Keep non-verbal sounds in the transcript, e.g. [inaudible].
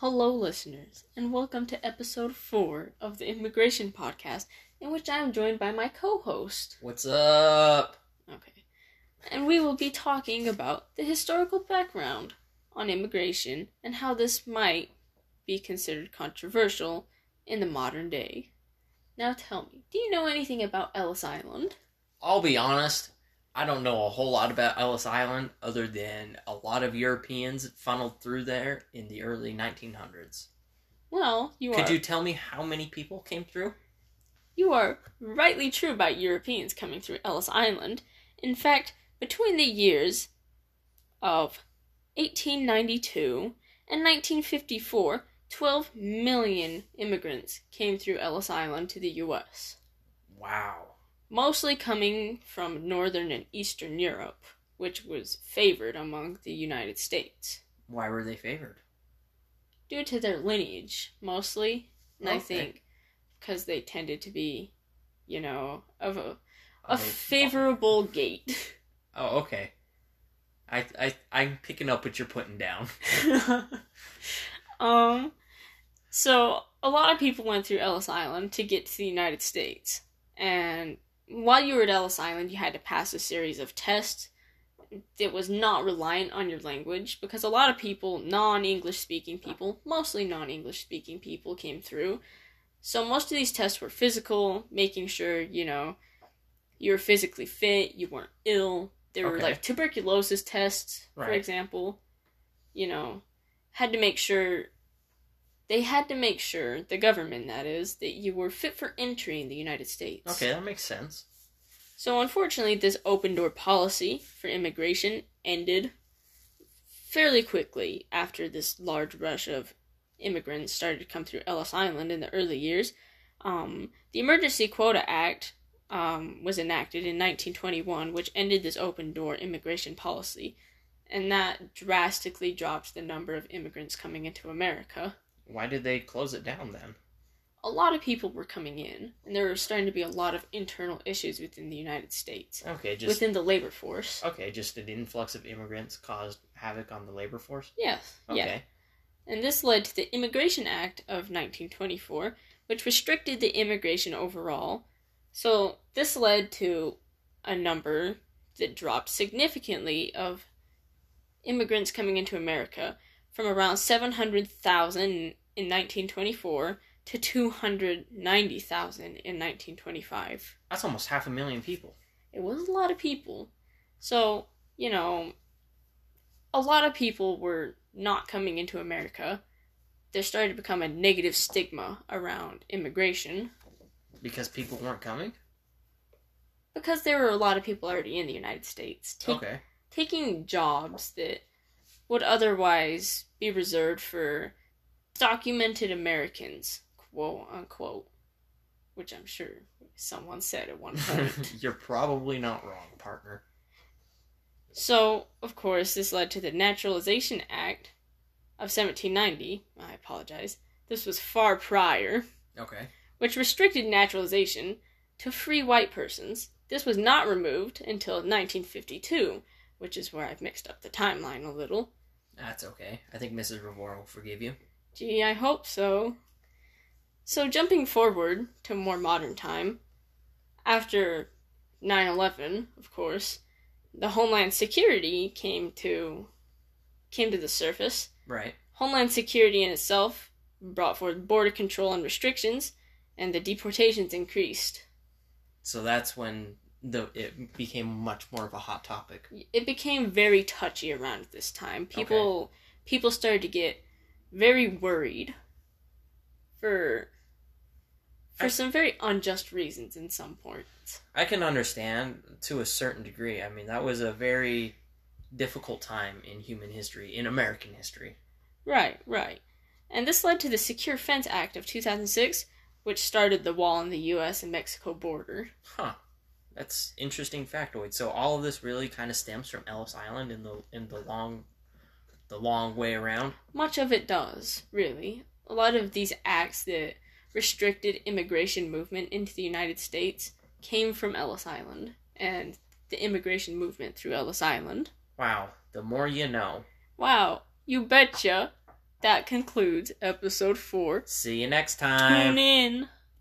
Hello, listeners, and welcome to episode four of the Immigration Podcast, in which I am joined by my co host. What's up? Okay. And we will be talking about the historical background on immigration and how this might be considered controversial in the modern day. Now tell me, do you know anything about Ellis Island? I'll be honest, I don't know a whole lot about Ellis Island other than a lot of Europeans funneled through there in the early 1900s. Well, you Could are you tell me how many people came through? you are rightly true about Europeans coming through Ellis Island. In fact, between the years of 1892 and 1954, 12 million immigrants came through Ellis Island to the US, Wow. Mostly coming from northern and eastern Europe, which was favored among the United States Why were they favored? due to their lineage, mostly. And I think because they tended to be, you know, of a, a favorable gate. [laughs] Oh, okay. I, I, I'm picking up what you're putting down. [laughs] um, so a lot of people went through Ellis Island to get to the United States, and while you were at Ellis Island, you had to pass a series of tests that was not reliant on your language because a lot of people, non-English speaking people, mostly non-English speaking people, came through. So most of these tests were physical, making sure you know you were physically fit, you weren't ill. There were like tuberculosis tests, for example. You know, had to make sure they had to make sure the government that is that you were fit for entry in the United States. Okay, that makes sense. So unfortunately, this open door policy for immigration ended fairly quickly after this large rush of immigrants started to come through Ellis Island in the early years. Um, the Emergency Quota Act um, was enacted in 1921, which ended this open door immigration policy, and that drastically dropped the number of immigrants coming into America. Why did they close it down then? A lot of people were coming in, and there were starting to be a lot of internal issues within the United States Okay, just within the labor force. okay, just an influx of immigrants caused havoc on the labor force. Yes. Okay. Yeah. And this led to the Immigration Act of 1924, which restricted the immigration overall. So this led to a number that dropped significantly of immigrants coming into America from around 700,000 in 1924 to 290,000 in 1925 That's almost half a million people. it was a lot of people. So, you know, a lot of people were not coming into America. There started to become a negative stigma around immigration Because people weren't coming? because there were a lot of people already in the United States ta- Okay. taking jobs that would otherwise be reserved for documented Americans, quote unquote, which I'm sure someone said at one [laughs] point. You're probably not wrong, partner. So, of course, this led to the Naturalization Act of 1790. I apologize. This was far prior, Okay. which restricted naturalization to free white persons. This was not removed until 1952, which is where I've mixed up the timeline a little. That's okay. I think Mrs. Revore will forgive you. Gee, I hope so. So, jumping forward to more modern time, after 9 11, of course, the Homeland Security came to came to the surface. Right. Homeland Security in itself brought forth border control and restrictions, and the deportations increased. So that's when the it became much more of a hot topic. It became very touchy around this time. People people started to get very worried for for I- some very unjust reasons in some points. I can understand to a certain degree. I mean, that was a very difficult time in human history, in American history. Right, right. And this led to the Secure Fence Act of 2006, which started the wall on the US and Mexico border. Huh. That's interesting factoid. So all of this really kind of stems from Ellis Island in the in the long the long way around. Much of it does, really. A lot of these acts that restricted immigration movement into the United States came from Ellis Island and the immigration movement through Ellis Island. Wow. The more you know. Wow, you betcha. that concludes episode four. See you next time. Tune in.